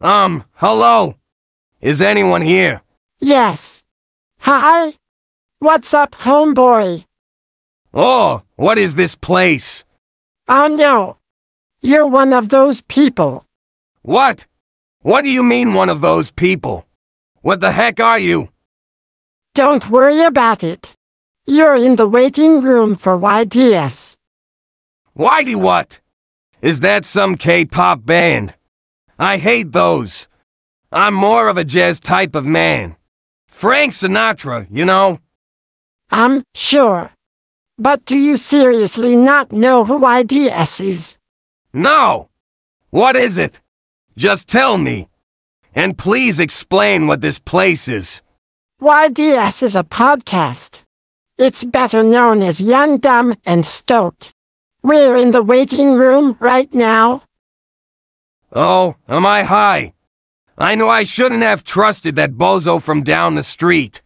Um, hello? Is anyone here? Yes. Hi. What's up, homeboy? Oh, what is this place? Oh no. You're one of those people. What? What do you mean one of those people? What the heck are you? Don't worry about it. You're in the waiting room for YDS. Whitey what? Is that some K-pop band? I hate those. I'm more of a jazz type of man. Frank Sinatra, you know? I'm sure. But do you seriously not know who YDS is? No! What is it? Just tell me. And please explain what this place is. YDS is a podcast. It's better known as Young, Dumb, and Stoked. We're in the waiting room right now. Oh, am I high? I know I shouldn't have trusted that bozo from down the street.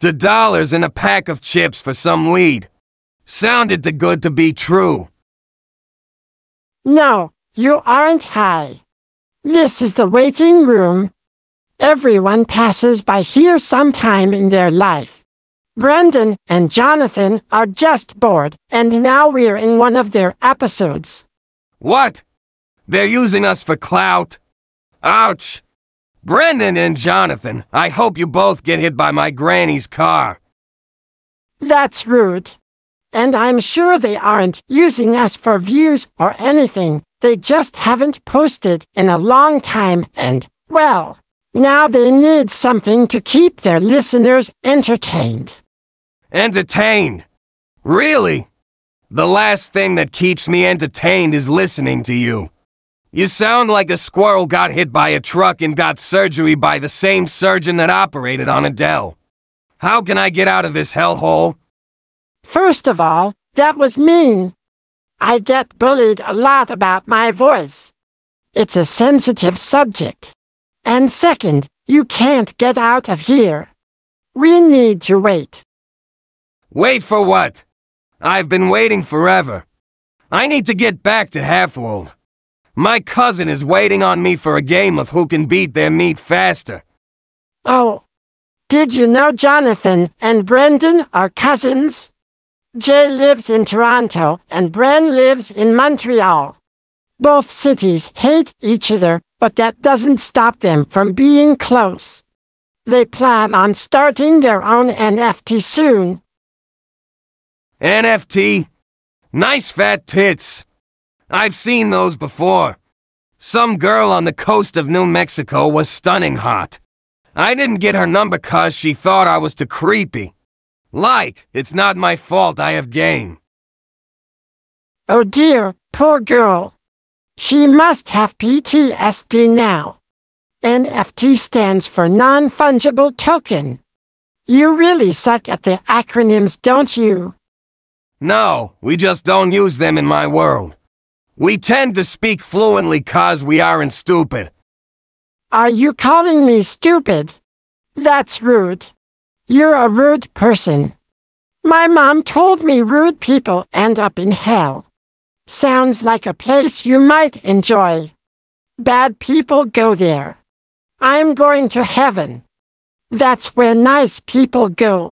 The dollars and a pack of chips for some weed. Sounded too good to be true. No, you aren't high. This is the waiting room. Everyone passes by here sometime in their life. Brendan and Jonathan are just bored, and now we're in one of their episodes. What? They're using us for clout? Ouch! Brendan and Jonathan, I hope you both get hit by my granny's car. That's rude. And I'm sure they aren't using us for views or anything. They just haven't posted in a long time and, well, now they need something to keep their listeners entertained. Entertained? Really? The last thing that keeps me entertained is listening to you. You sound like a squirrel got hit by a truck and got surgery by the same surgeon that operated on Adele. How can I get out of this hellhole? First of all, that was mean. I get bullied a lot about my voice. It's a sensitive subject. And second, you can't get out of here. We need to wait. Wait for what? I've been waiting forever. I need to get back to Halfworld. My cousin is waiting on me for a game of who can beat their meat faster. Oh, did you know Jonathan and Brendan are cousins? Jay lives in Toronto and Bren lives in Montreal. Both cities hate each other, but that doesn't stop them from being close. They plan on starting their own NFT soon. NFT? Nice fat tits. I've seen those before. Some girl on the coast of New Mexico was stunning hot. I didn't get her number cause she thought I was too creepy. Like, it's not my fault I have game. Oh dear, poor girl. She must have PTSD now. NFT stands for non-fungible token. You really suck at the acronyms, don't you? No, we just don't use them in my world. We tend to speak fluently cause we aren't stupid. Are you calling me stupid? That's rude. You're a rude person. My mom told me rude people end up in hell. Sounds like a place you might enjoy. Bad people go there. I'm going to heaven. That's where nice people go.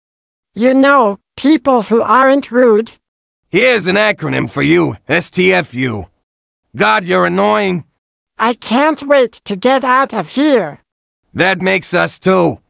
You know, people who aren't rude. Here's an acronym for you, STFU. God, you're annoying. I can't wait to get out of here. That makes us two.